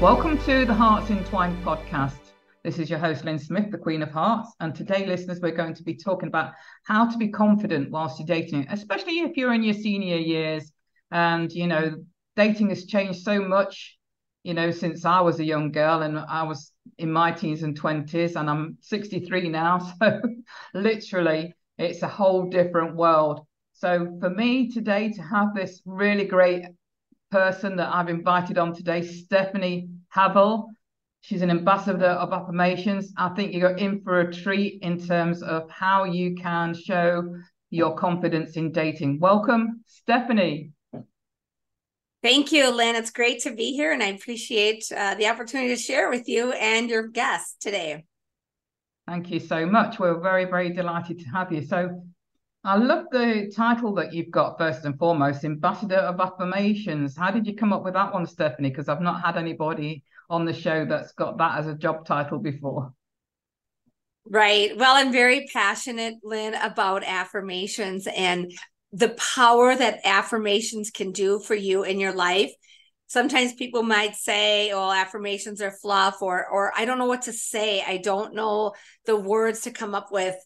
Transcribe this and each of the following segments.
Welcome to the Hearts Entwined podcast. This is your host, Lyn Smith, the Queen of Hearts. And today, listeners, we're going to be talking about how to be confident whilst you're dating, especially if you're in your senior years. And, you know, dating has changed so much, you know, since I was a young girl and I was in my teens and 20s, and I'm 63 now. So, literally, it's a whole different world. So, for me today to have this really great person that I've invited on today, Stefani Havel. She's an ambassador of affirmations. I think you're in for a treat in terms of how you can show your confidence in dating. Welcome, Stefani. Thank you, Lyn. It's great to be here, and I appreciate uh, the opportunity to share with you and your guests today. Thank you so much. We're very, very delighted to have you. So, I love the title that you've got first and foremost, Ambassador of Affirmations. How did you come up with that one, Stefani? Because I've not had anybody on the show that's got that as a job title before. Right. Well, I'm very passionate, Lyn, about affirmations and the power that affirmations can do for you in your life. Sometimes people might say, "Oh, affirmations are fluff," or "or I don't know what to say. I don't know the words to come up with."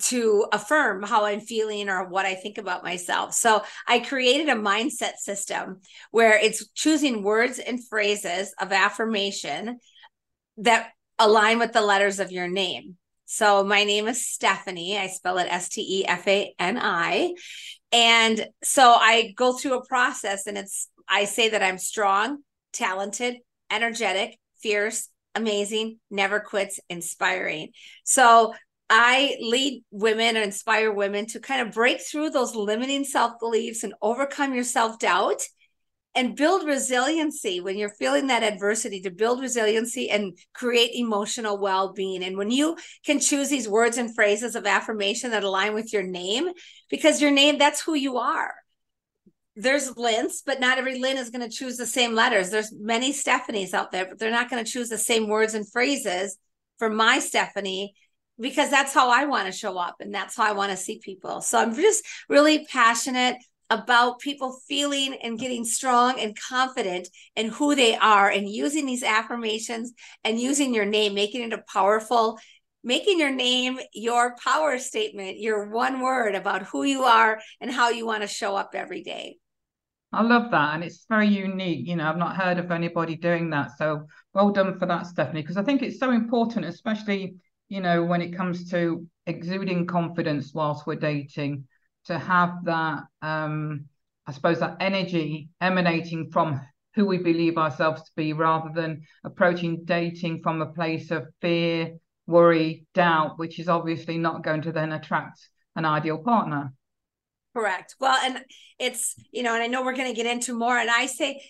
To affirm how I'm feeling or what I think about myself. So I created a mindset system where it's choosing words and phrases of affirmation that align with the letters of your name. So my name is Stefani. I spell it S T E F A N I. And so I go through a process and it's, I say that I'm strong, talented, energetic, fierce, amazing, never quits, inspiring. So I lead women and inspire women to kind of break through those limiting self beliefs and overcome your self doubt and build resiliency when you're feeling that adversity to build resiliency and create emotional well being. And when you can choose these words and phrases of affirmation that align with your name, because your name, that's who you are. There's Lynn's, but not every Lynn is going to choose the same letters. There's many Stephanies out there, but they're not going to choose the same words and phrases for my Stefani because that's how I want to show up and that's how I want to see people. So I'm just really passionate about people feeling and getting strong and confident in who they are and using these affirmations and using your name, making it a powerful, making your name your power statement, your one word about who you are and how you want to show up every day. I love that. And it's very unique. You know, I've not heard of anybody doing that. So well done for that, Stefani, because I think it's so important, especially you know, when it comes to exuding confidence whilst we're dating, to have that, um, I suppose, that energy emanating from who we believe ourselves to be rather than approaching dating from a place of fear, worry, doubt, which is obviously not going to then attract an ideal partner. Correct. Well, and it's, you know, and I know we're going to get into more. And I say,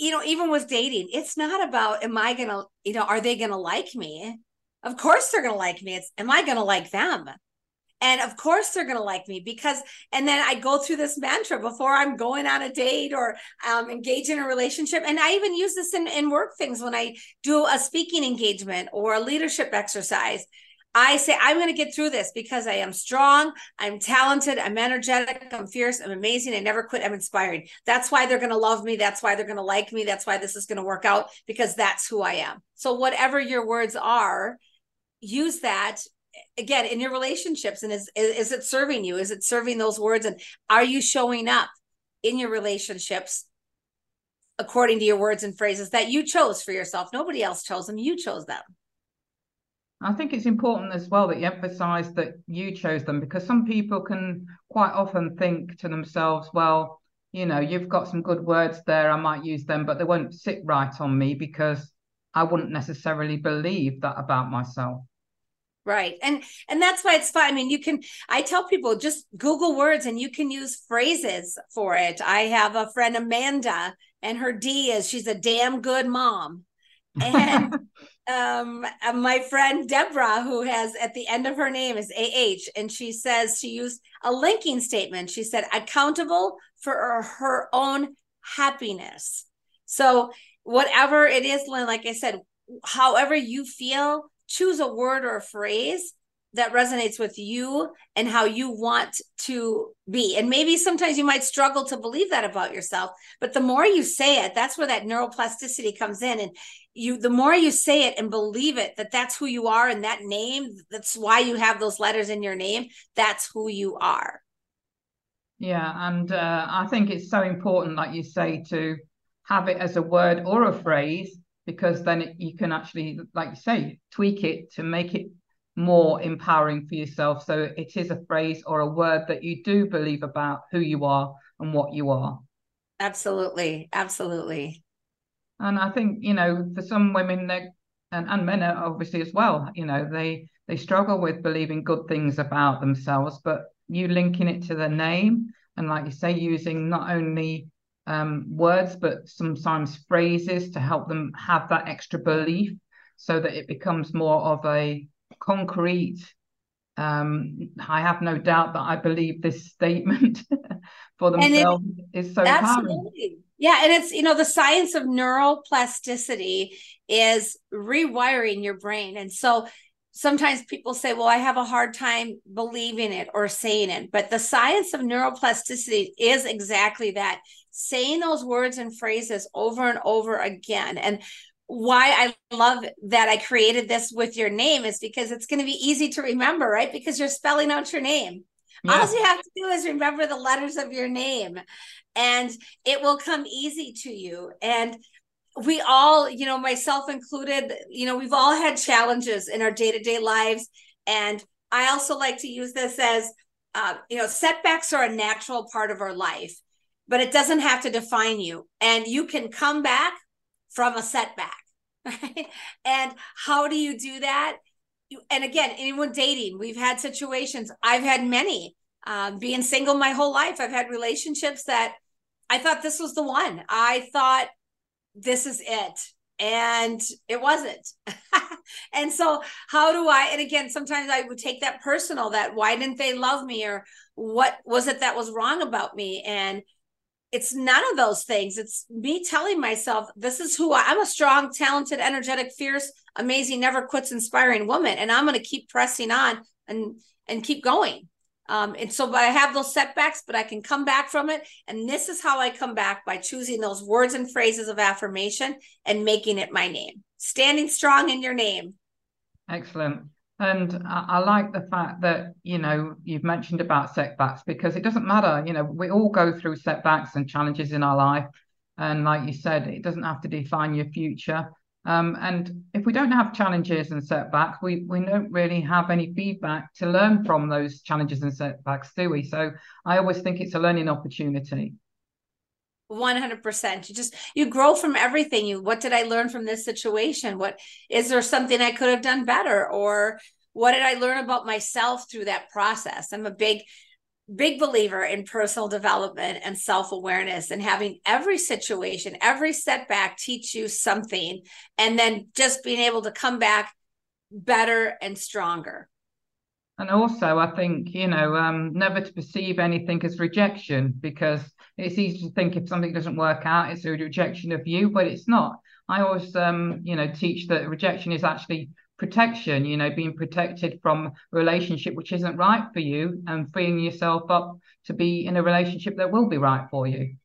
you know, even with dating, it's not about, am I going to, you know, are they going to like me? Of course they're going to like me. It's am I going to like them? And of course they're going to like me because, and then I go through this mantra before I'm going on a date or um, engage in a relationship. And I even use this in, in work things when I do a speaking engagement or a leadership exercise. I say, I'm going to get through this because I am strong, I'm talented, I'm energetic, I'm fierce, I'm amazing, I never quit, I'm inspiring. That's why they're going to love me. That's why they're going to like me. That's why this is going to work out because that's who I am. So, whatever your words are, use that again in your relationships and is, is it serving you? Is it serving those words? And are you showing up in your relationships according to your words and phrases that you chose for yourself? Nobody else chose them. You chose them. I think it's important as well that you emphasize that you chose them because some people can quite often think to themselves, well, you know, you've got some good words there, I might use them, but they won't sit right on me because I wouldn't necessarily believe that about myself right and and that's why it's fun i mean you can i tell people just google words and you can use phrases for it i have a friend amanda and her D is she's a damn good mom. And um, uh, my friend Deborah, who has at the end of her name is AH, and she says she used a linking statement. She said, accountable for her own happiness. So, whatever it is, Lyn, like I said, however you feel, choose a word or a phrase that resonates with you and how you want to be. And maybe sometimes you might struggle to believe that about yourself, but the more you say it, that's where that neuroplasticity comes in. And you, the more you say it and believe it, that that's who you are and that name, that's why you have those letters in your name. That's who you are. Yeah. And uh, I think it's so important, like you say, to have it as a word or a phrase, because then it, you can actually, like you say, tweak it to make it more empowering for yourself. So it is a phrase or a word that you do believe about who you are and what you are. Absolutely. Absolutely. And I think, you know, for some women they and, and men are obviously as well, you know, they they struggle with believing good things about themselves, but you linking it to the name and like you say, using not only um, words but sometimes phrases to help them have that extra belief so that it becomes more of a concrete. Um, I have no doubt that I believe this statement for themselves it, is so absolutely. Powerful. Yeah, and it's you know the science of neuroplasticity is rewiring your brain, and so sometimes people say, "Well, I have a hard time believing it or saying it," but the science of neuroplasticity is exactly that saying those words and phrases over and over again. And why I love that I created this with your name is because it's going to be easy to remember, right? Because you're spelling out your name. Yeah. All you have to do is remember the letters of your name and it will come easy to you. And we all, you know, myself included, you know, we've all had challenges in our day to day lives. And I also like to use this as, uh, you know, setbacks are a natural part of our life, but it doesn't have to define you. And you can come back from a setback. Right? And how do you do that? And again, anyone dating, we've had situations, I've had many. Um, being single my whole life, I've had relationships that I thought this was the one. I thought this is it. And it wasn't. and so, how do I? And again, sometimes I would take that personal that why didn't they love me or what was it that was wrong about me? And it's none of those things. It's me telling myself, this is who I, am a strong, talented, energetic, fierce, amazing, never quits, inspiring woman. And I'm going to keep pressing on and, and keep going. Um, and so, but I have those setbacks, but I can come back from it. And this is how I come back by choosing those words and phrases of affirmation and making it my name, standing strong in your name. Excellent. And I, I, like the fact that, you know, you've mentioned about setbacks because it doesn't matter. You know, we all go through setbacks and challenges in our life. And like you said, it doesn't have to define your future. Um, and if we don't have challenges and setbacks, we, we don't really have any feedback to learn from those challenges and setbacks, do we? So I always think it's a learning opportunity. 100% you just you grow from everything. You what did i learn from this situation? What is there something i could have done better? Or what did i learn about myself through that process? I'm a big big believer in personal development and self-awareness and having every situation every setback teach you something and then just being able to come back better and stronger. And also i think you know um, never to perceive anything as rejection because it's easy to think if something doesn't work out it's a rejection of you but it's not. I always um, you know teach that rejection is actually protection you know being protected from a relationship which isn't right for you and freeing yourself up to be in a relationship that will be right for you.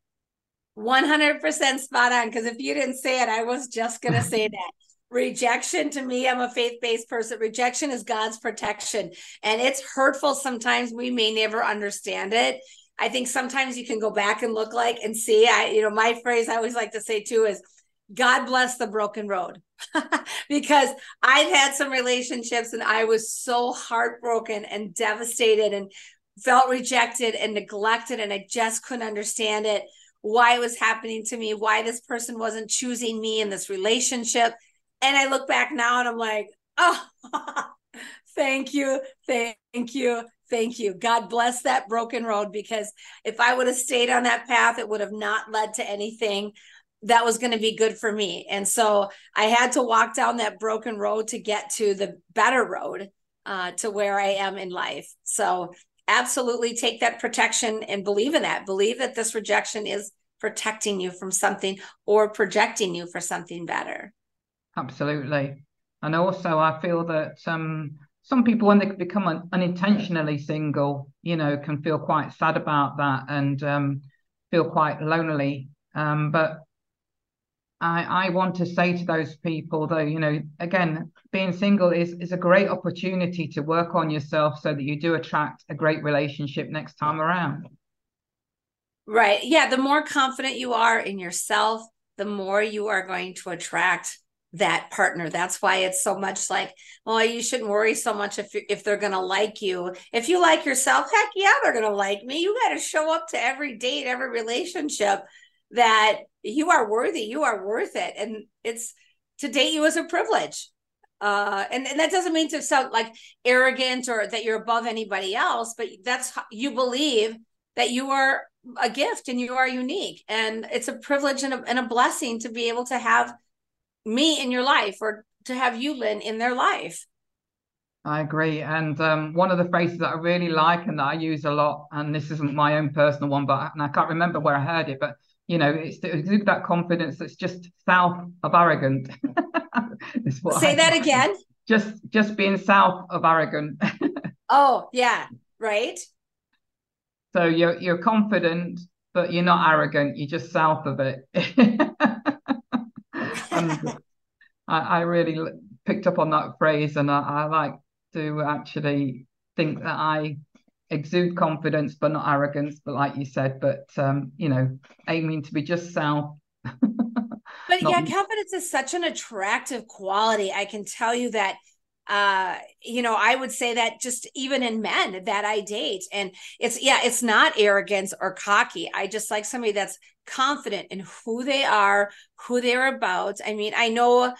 100% spot on because if you didn't say it i was just going to say that. Rejection to me i'm a faith-based person. Rejection is god's protection and it's hurtful sometimes. We may never understand it i think sometimes you can go back and look like and see i you know my phrase i always like to say too is god bless the broken road. Because i've had some relationships and i was so heartbroken and devastated and felt rejected and neglected and i just couldn't understand it. Why it was happening to me why this person wasn't choosing me in this relationship. And I look back now and I'm like, oh, thank you, thank you, thank you. God bless that broken road because if I would have stayed on that path, it would have not led to anything. that was going to be good for me. And so I had to walk down that broken road to get to the better road uh, to where I am in life. So absolutely take that protection and believe in that. Believe that this rejection is protecting you from something or projecting you for something better. Absolutely. And also, I feel that um, some people, when they become un- unintentionally single, you know, can feel quite sad about that and um, feel quite lonely. Um, but I, I want to say to those people, though, you know, again, being single is is a great opportunity to work on yourself so that you do attract a great relationship next time around. Right. Yeah. The more confident you are in yourself, the more you are going to attract that partner. That's why it's so much like, well, you shouldn't worry so much if if they're going to like you. If you like yourself, heck yeah, they're going to like me. You got to show up to every date, every relationship that you are worthy, you are worth it. And it's to date you as a privilege. Uh, and, and that doesn't mean to sound like arrogant or that you're above anybody else, but that's how you believe that you are a gift and you are unique. And it's a privilege and a, and a blessing to be able to have me in your life or to have you, Lyn, in their life. I agree. And um, one of the phrases that I really like and that I use a lot, and this isn't my own personal one, but and I can't remember where I heard it, but you know, it's exude that confidence that's just south of arrogant. Say I, that again. Just just being south of arrogant. oh yeah, right. So you're you're confident, but you're not arrogant. You're just south of it. I, I, really picked up on that phrase, and I, I like to actually think that I exude confidence but not arrogance but like you said but um you know aiming to be just south but not... yeah confidence is such an attractive quality. I can tell you that uh you know i would say that just even in men that i date and it's yeah it's not arrogance or cocky. I just like somebody that's confident in who they are who they're about i mean i know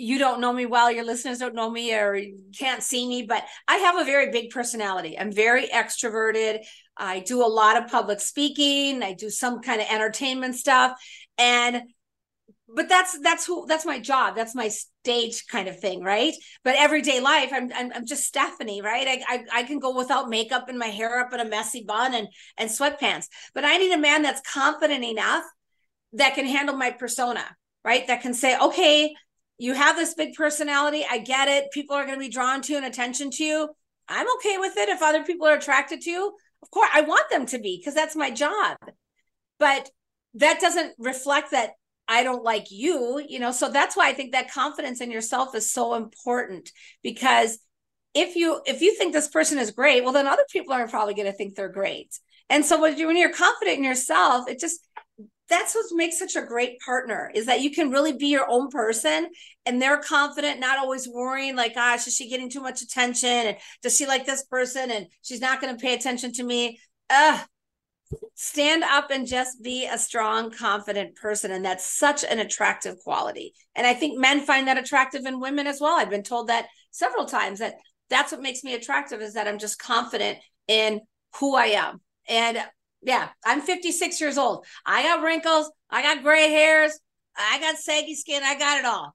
you don't know me well, your listeners don't know me or can't see me, but I have a very big personality. I'm very extroverted. I do a lot of public speaking, I do some kind of entertainment stuff. And but that's that's who that's my job that's my stage kind of thing right but everyday life i'm i'm, I'm just stefani right I, I, I can go without makeup and my hair up in a messy bun and and sweatpants but i need a man that's confident enough that can handle my persona right that can say okay you have this big personality. I get it. People are going to be drawn to and attention to you. I'm okay with it if other people are attracted to you. Of course, I want them to be because that's my job. But that doesn't reflect that I don't like you, you know. So that's why I think that confidence in yourself is so important because if you if you think this person is great, well then other people are probably going to think they're great. And so when you're confident in yourself, it just that's what makes such a great partner is that you can really be your own person and they're confident not always worrying like gosh is she getting too much attention and does she like this person and she's not going to pay attention to me Ugh. Stand up and just be a strong confident person and that's such an attractive quality and i think men find that attractive in women as well i've been told that several times that that's what makes me attractive is that i'm just confident in who i am and yeah, I'm 56 years old. I got wrinkles. I got gray hairs. I got saggy skin. I got it all.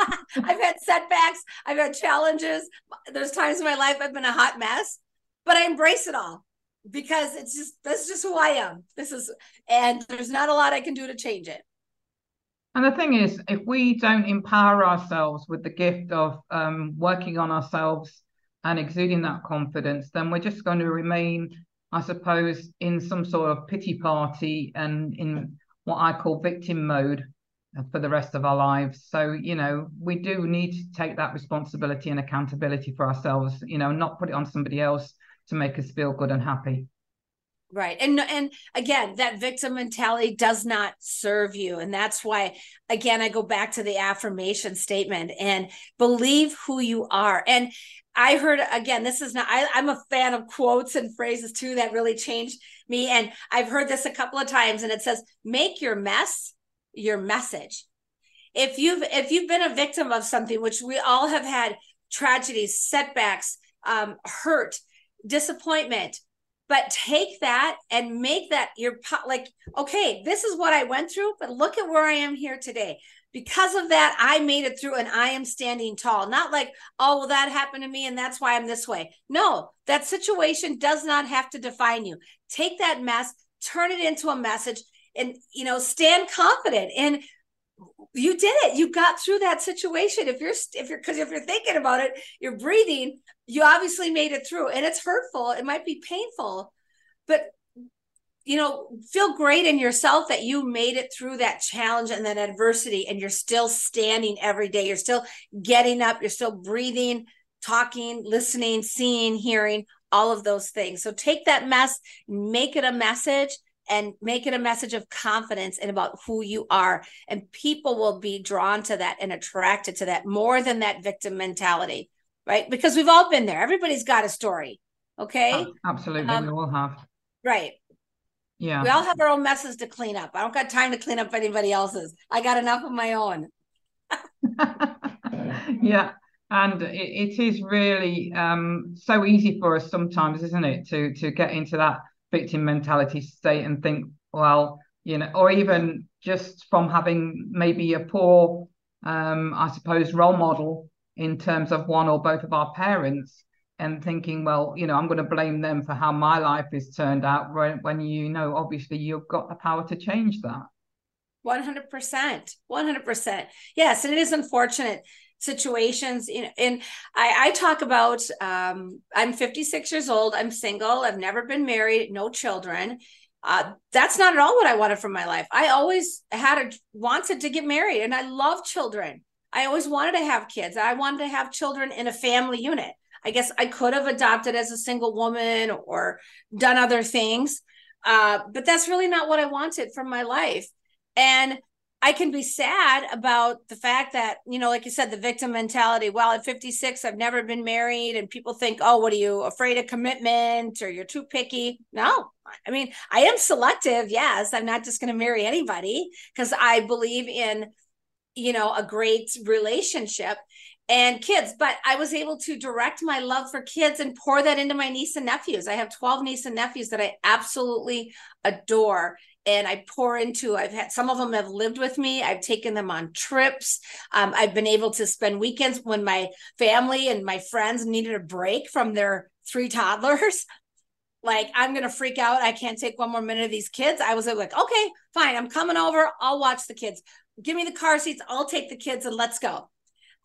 I've had setbacks. I've had challenges. There's times in my life I've been a hot mess, but I embrace it all because it's just that's just who I am. This is and there's not a lot I can do to change it. And the thing is, if we don't empower ourselves with the gift of um, working on ourselves and exuding that confidence, then we're just going to remain I suppose, in some sort of pity party and in what I call victim mode for the rest of our lives. So, you know, we do need to take that responsibility and accountability for ourselves, you know, not put it on somebody else to make us feel good and happy. Right. And and again, that victim mentality does not serve you. And that's why again I go back to the affirmation statement and believe who you are. And I heard again, this is not, I, I'm a fan of quotes and phrases too that really changed me. And I've heard this a couple of times, and it says, make your mess your message. If you've if you've been a victim of something, which we all have had tragedies, setbacks, um, hurt, disappointment, but take that and make that your like okay this is what i went through but look at where i am here today. Because of that i made it through and i am standing tall. Not like oh well that happened to me and that's why i'm this way. No that situation does not have to define you. Take that mess turn it into a message and you know stand confident and you did it. You got through that situation. If you're if you're because if you're thinking about it you're breathing you obviously made it through. And it's hurtful. It might be painful but you know feel great in yourself that you made it through that challenge and that adversity and you're still standing every day. You're still getting up. You're still breathing talking listening seeing hearing all of those things. So take that mess make it a message and make it a message of confidence and about who you are. And people will be drawn to that and attracted to that more than that victim mentality right? Because we've all been there. Everybody's got a story okay? Absolutely. Um, we all have. right. Yeah. We all have our own messes to clean up. I don't got time to clean up anybody else's. I got enough of my own. Yeah and it, it is really um, so easy for us sometimes isn't it to to get into that victim mentality state and think, well, you know, or even just from having maybe a poor, um, I suppose, role model in terms of one or both of our parents and thinking, well, you know, I'm going to blame them for how my life is turned out when, when you know, obviously, you've got the power to change that. 100%. 100%. Yes. And it is unfortunate situations you know and i i talk about um i'm 56 years old i'm single i've never been married no children. Uh that's not at all what i wanted from my life. I always had a wanted to get married and i love children. I always wanted to have kids. I wanted to have children in a family unit. I guess i could have adopted as a single woman or done other things uh but that's really not what i wanted from my life. And I can be sad about the fact that, you know, like you said, the victim mentality. Well, at 56, I've never been married, and people think, oh, what are you afraid of commitment or you're too picky? No, I mean, I am selective. Yes, I'm not just going to marry anybody because I believe in, you know, a great relationship and kids. But I was able to direct my love for kids and pour that into my niece and nephews. I have 12 niece and nephews that I absolutely adore and I pour into. I've had some of them have lived with me. I've taken them on trips. Um, I've been able to spend weekends when my family and my friends needed a break from their three toddlers. like I'm gonna freak out. I can't take one more minute of these kids. I was like, okay, fine. I'm coming over. I'll watch the kids. Give me the car seats. I'll take the kids and let's go.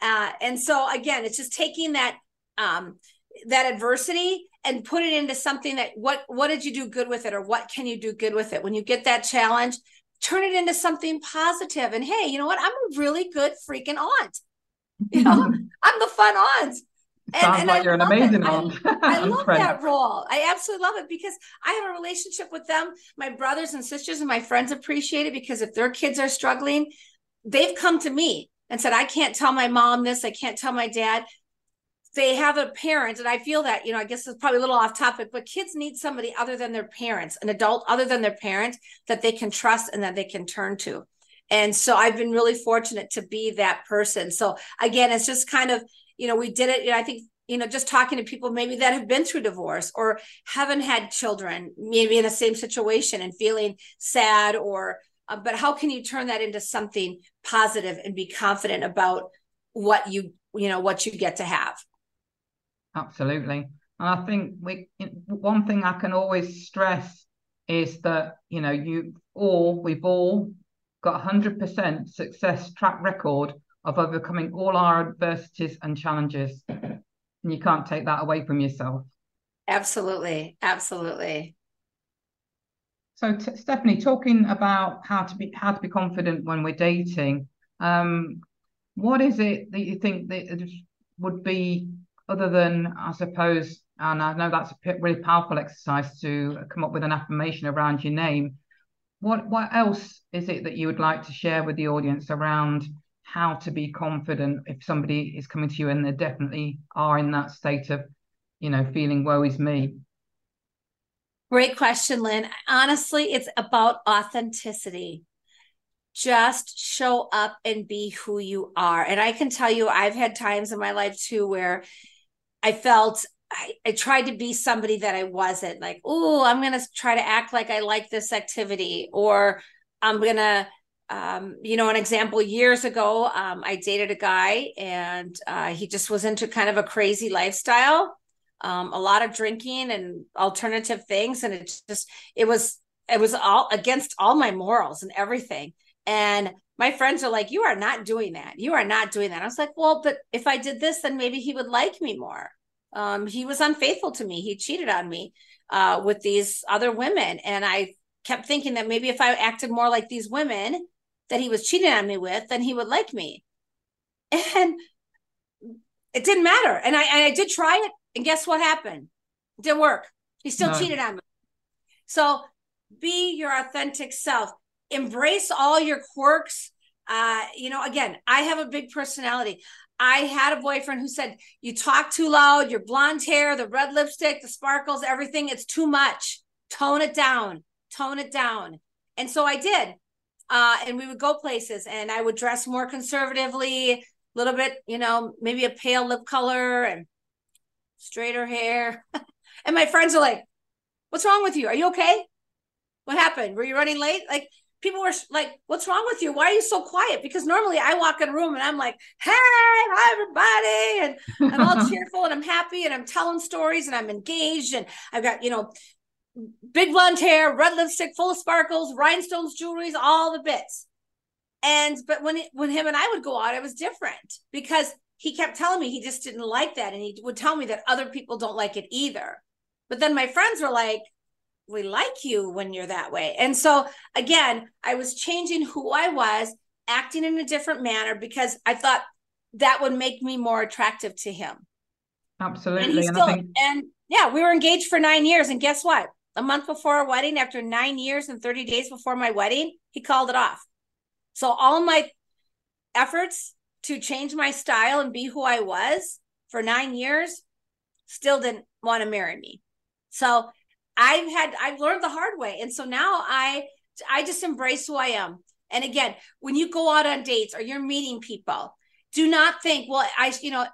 Uh, and so again, it's just taking that um, that adversity and put it into something that what what did you do good with it or what can you do good with it when you get that challenge turn it into something positive and hey you know what i'm a really good freaking aunt you know i'm the fun aunt and, Sounds and like I you're an amazing it. aunt. I, I love that role. I absolutely love it because I have a relationship with them. My brothers and sisters and my friends appreciate it because if their kids are struggling, they've come to me and said, I can't tell my mom this, I can't tell my dad they have a parent and i feel that you know i guess it's probably a little off topic but kids need somebody other than their parents an adult other than their parent that they can trust and that they can turn to. And so i've been really fortunate to be that person. So again it's just kind of you know we did it you know, i think you know just talking to people maybe that have been through divorce or haven't had children maybe in the same situation and feeling sad or uh, but how can you turn that into something positive and be confident about what you you know what you get to have Absolutely. And I think we one thing I can always stress is that you know you all we've all got 100% success track record of overcoming all our adversities and challenges. And you can't take that away from yourself. Absolutely. Absolutely. So t- stefani talking about how to be how to be confident when we're dating um what is it that you think that would be other than I suppose, and I know that's a really powerful exercise to come up with an affirmation around your name. What what else is it that you would like to share with the audience around how to be confident if somebody is coming to you and they definitely are in that state of, you know, feeling woe is me? Great question, Lyn. Honestly, it's about authenticity just show up and be who you are. And I can tell you, I've had times in my life too where I felt I, I tried to be somebody that I wasn't like, oh, I'm going to try to act like I like this activity, or I'm going to, um, you know, an example years ago, um, I dated a guy and uh, he just was into kind of a crazy lifestyle, um, a lot of drinking and alternative things. And it just, it was, it was all against all my morals and everything. And my friends are like, you are not doing that. You are not doing that. I was like, well, but if I did this, then maybe he would like me more. Um, he was unfaithful to me. He cheated on me uh, with these other women. And I kept thinking that maybe if I acted more like these women that he was cheating on me with, then he would like me. And it didn't matter. And I, and I did try it. And guess what happened? It didn't work. He still no. cheated on me. So be your authentic self. Embrace all your quirks. Uh, you know, again, I have a big personality. I had a boyfriend who said, You talk too loud, your blonde hair, the red lipstick, the sparkles, everything, it's too much. Tone it down, tone it down. And so I did. Uh, and we would go places and I would dress more conservatively, a little bit, you know, maybe a pale lip color and straighter hair. and my friends are like, What's wrong with you? Are you okay? What happened? Were you running late? Like, people were like, "What's wrong with you? Why are you so quiet?" Because normally I walk in a room and I'm like, "Hey, hi everybody," and I'm all cheerful and I'm happy and I'm telling stories and I'm engaged and I've got you know big blonde hair, red lipstick, full of sparkles, rhinestones, jewelries, all the bits. And but when it, when him and I would go out, it was different because he kept telling me he just didn't like that, and he would tell me that other people don't like it either. But then my friends were like, we like you when you're that way. And so again, I was changing who I was, acting in a different manner because I thought that would make me more attractive to him. Absolutely. And, still, and, think- and yeah, we were engaged for nine years. And guess what? A month before our wedding, after nine years and 30 days before my wedding, he called it off. So all my efforts to change my style and be who I was for nine years still didn't want to marry me. So I've had I've learned the hard way. And so now I I just embrace who I am. And again, when you go out on dates or you're meeting people, do not think, well, I you know,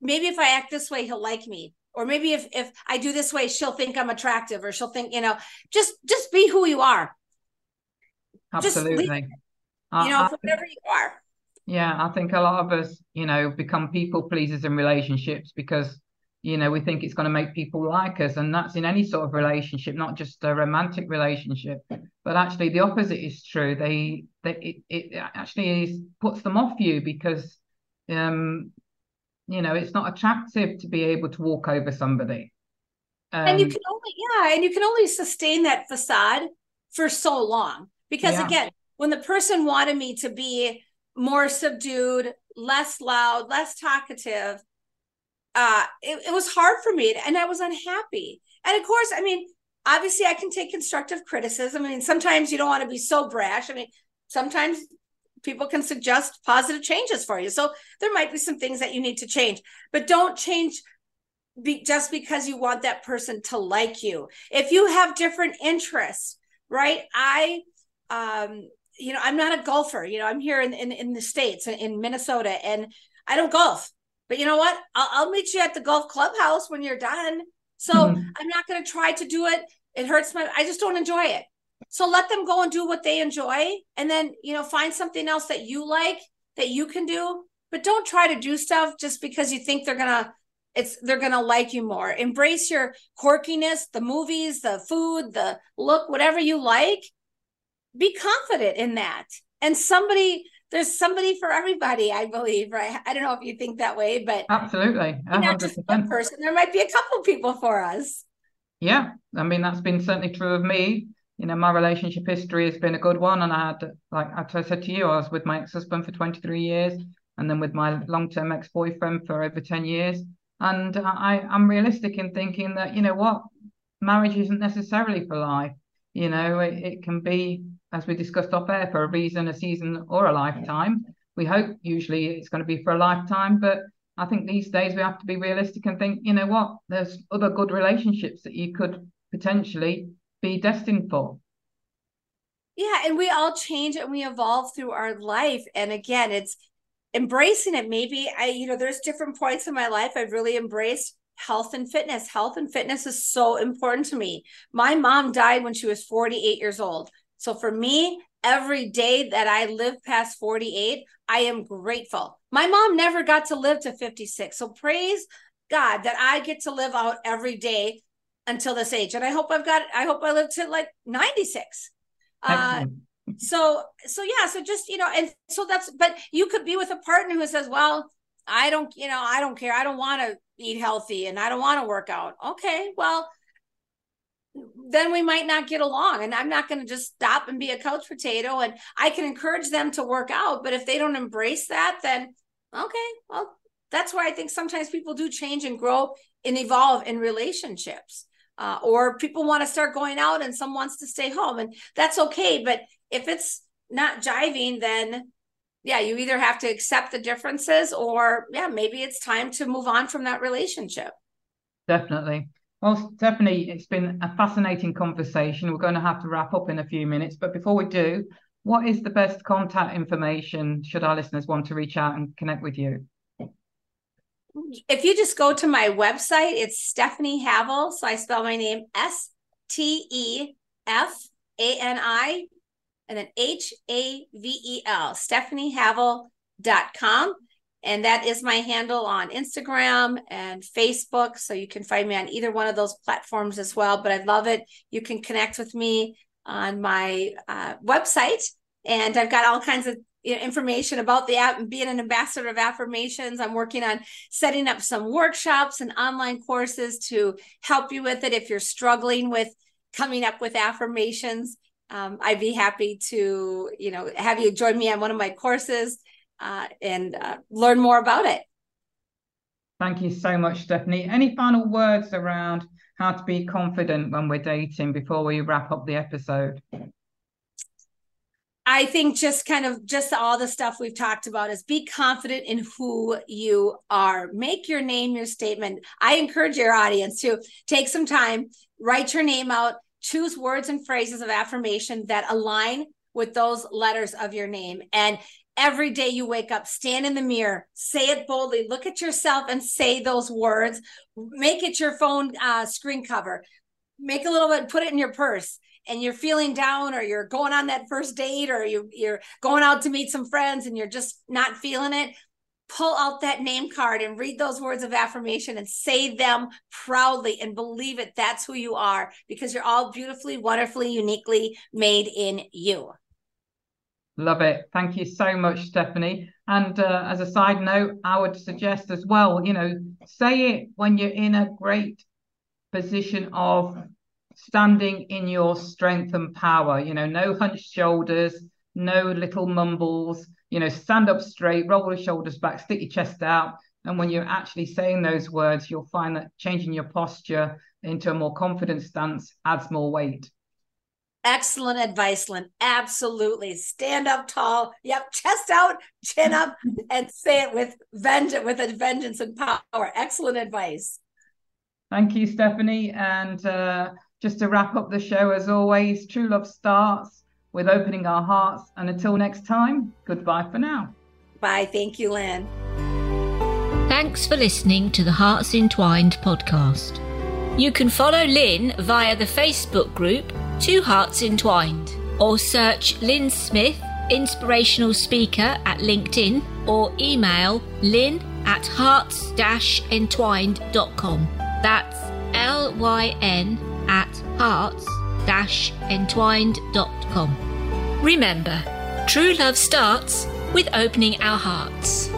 maybe if I act this way, he'll like me. Or maybe if if I do this way, she'll think I'm attractive or she'll think, you know, just just be who you are. Absolutely. Leave, you know, I, whatever you are. Yeah, I think a lot of us, you know, become people pleasers in relationships because you know we think it's going to make people like us and that's in any sort of relationship not just a romantic relationship. But actually the opposite is true. They, they it, it actually is puts them off you because um you know it's not attractive to be able to walk over somebody. Um, and you um, can only yeah and you can only sustain that facade for so long. Because yeah. again when the person wanted me to be more subdued less loud less talkative uh, it, it was hard for me and I was unhappy. And of course, I mean, obviously I can take constructive criticism. I mean, sometimes you don't want to be so brash. I mean, sometimes people can suggest positive changes for you. So there might be some things that you need to change, but don't change be, just because you want that person to like you. If you have different interests, right? I, um, you know, I'm not a golfer. You know, I'm here in in, in the states in Minnesota, and I don't golf. But you know what? I'll, I'll meet you at the golf clubhouse when you're done. So mm-hmm. I'm not going to try to do it. It hurts my, I just don't enjoy it. So let them go and do what they enjoy. And then, you know, find something else that you like that you can do. But don't try to do stuff just because you think they're going to, it's, they're going to like you more. Embrace your quirkiness, the movies, the food, the look, whatever you like. Be confident in that. And somebody, there's somebody for everybody, I believe, right? I don't know if you think that way, but absolutely, not just one person. There might be a couple people for us. Yeah, I mean that's been certainly true of me. You know, my relationship history has been a good one, and I had, like as I said to you, I was with my ex-husband for 23 years, and then with my long-term ex-boyfriend for over 10 years. And I, I'm realistic in thinking that you know what, marriage isn't necessarily for life. You know, it, it can be as we discussed off air, for a reason, a season, or a lifetime. We hope usually it's going to be for a lifetime, but I think these days we have to be realistic and think, you know what, there's other good relationships that you could potentially be destined for. Yeah, and we all change and we evolve through our life. And again, it's embracing it. Maybe I, you know, there's different points in my life I've really embraced health and fitness. Health and fitness is so important to me. My mom died when she was 48 years old. So for me, every day that I live past 48, I am grateful. My mom never got to live to 56. So praise God that I get to live out every day until this age. And I hope I've got, I hope I live to like 96. Uh, so, so yeah, so just, you know, and so that's, but you could be with a partner who says, well, I don't, you know, I don't care. I don't want to eat healthy and I don't want to work out. Okay. Well, then we might not get along. And i'm not going to just stop and be a couch potato and i can encourage them to work out but if they don't embrace that then okay well that's where i think sometimes people do change and grow and evolve in relationships. Uh, or people want to start going out and some wants to stay home and that's okay but if it's not jiving then yeah you either have to accept the differences or yeah maybe it's time to move on from that relationship. Definitely well, Stefani, it's been a fascinating conversation. We're going to have to wrap up in a few minutes. But before we do, what is the best contact information should our listeners want to reach out and connect with you? If you just go to my website, it's Stefani Havel. So I spell my name S T E F A N I and then H A V E L, stefanihavel.com. And that is my handle on Instagram and Facebook. So you can find me on either one of those platforms as well. But I love it. You can connect with me on my uh, website. And I've got all kinds of information about the app and being an ambassador of affirmations. I'm working on setting up some workshops and online courses to help you with it if you're struggling with coming up with affirmations. Um, I'd be happy to, you know, have you join me on one of my courses uh, and uh, learn more about it. Thank you so much, Stefani. Any final words around how to be confident when we're dating before we wrap up the episode? I think just kind of just all the stuff we've talked about is be confident in who you are. Make your name your statement. I encourage your audience to take some time, write your name out, choose words and phrases of affirmation that align with those letters of your name. And every day you wake up, stand in the mirror, say it boldly, look at yourself and say those words. Make it your phone uh, screen cover. Make a little bit, put it in your purse. And you're feeling down, or you're going on that first date, or you, you're going out to meet some friends and you're just not feeling it. Pull out that name card and read those words of affirmation and say them proudly and believe it. That's who you are because you're all beautifully, wonderfully, uniquely made in you. Love it. Thank you so much, Stefani. And uh, as a side note, I would suggest as well, you know, say it when you're in a great position of standing in your strength and power. You know, no hunched shoulders, no little mumbles. You know, stand up straight, roll your shoulders back, stick your chest out. And when you're actually saying those words, you'll find that changing your posture into a more confident stance adds more weight. Excellent advice, Lyn. Absolutely. Stand up tall. Yep. Chest out, chin up, and say it with vengeance, with a vengeance and power. Excellent advice. Thank you, Stefani. And uh, just to wrap up the show, as always, true love starts with opening our hearts. And until next time, goodbye for now. Bye. Thank you, Lyn. Thanks for listening to the Hearts Entwined podcast. You can follow Lyn via the Facebook group Two Hearts Entwined, or search Lyn Smith, inspirational speaker at LinkedIn, or email lyn at hearts entwined.com. That's L Y N at hearts entwined.com. Remember, true love starts with opening our hearts.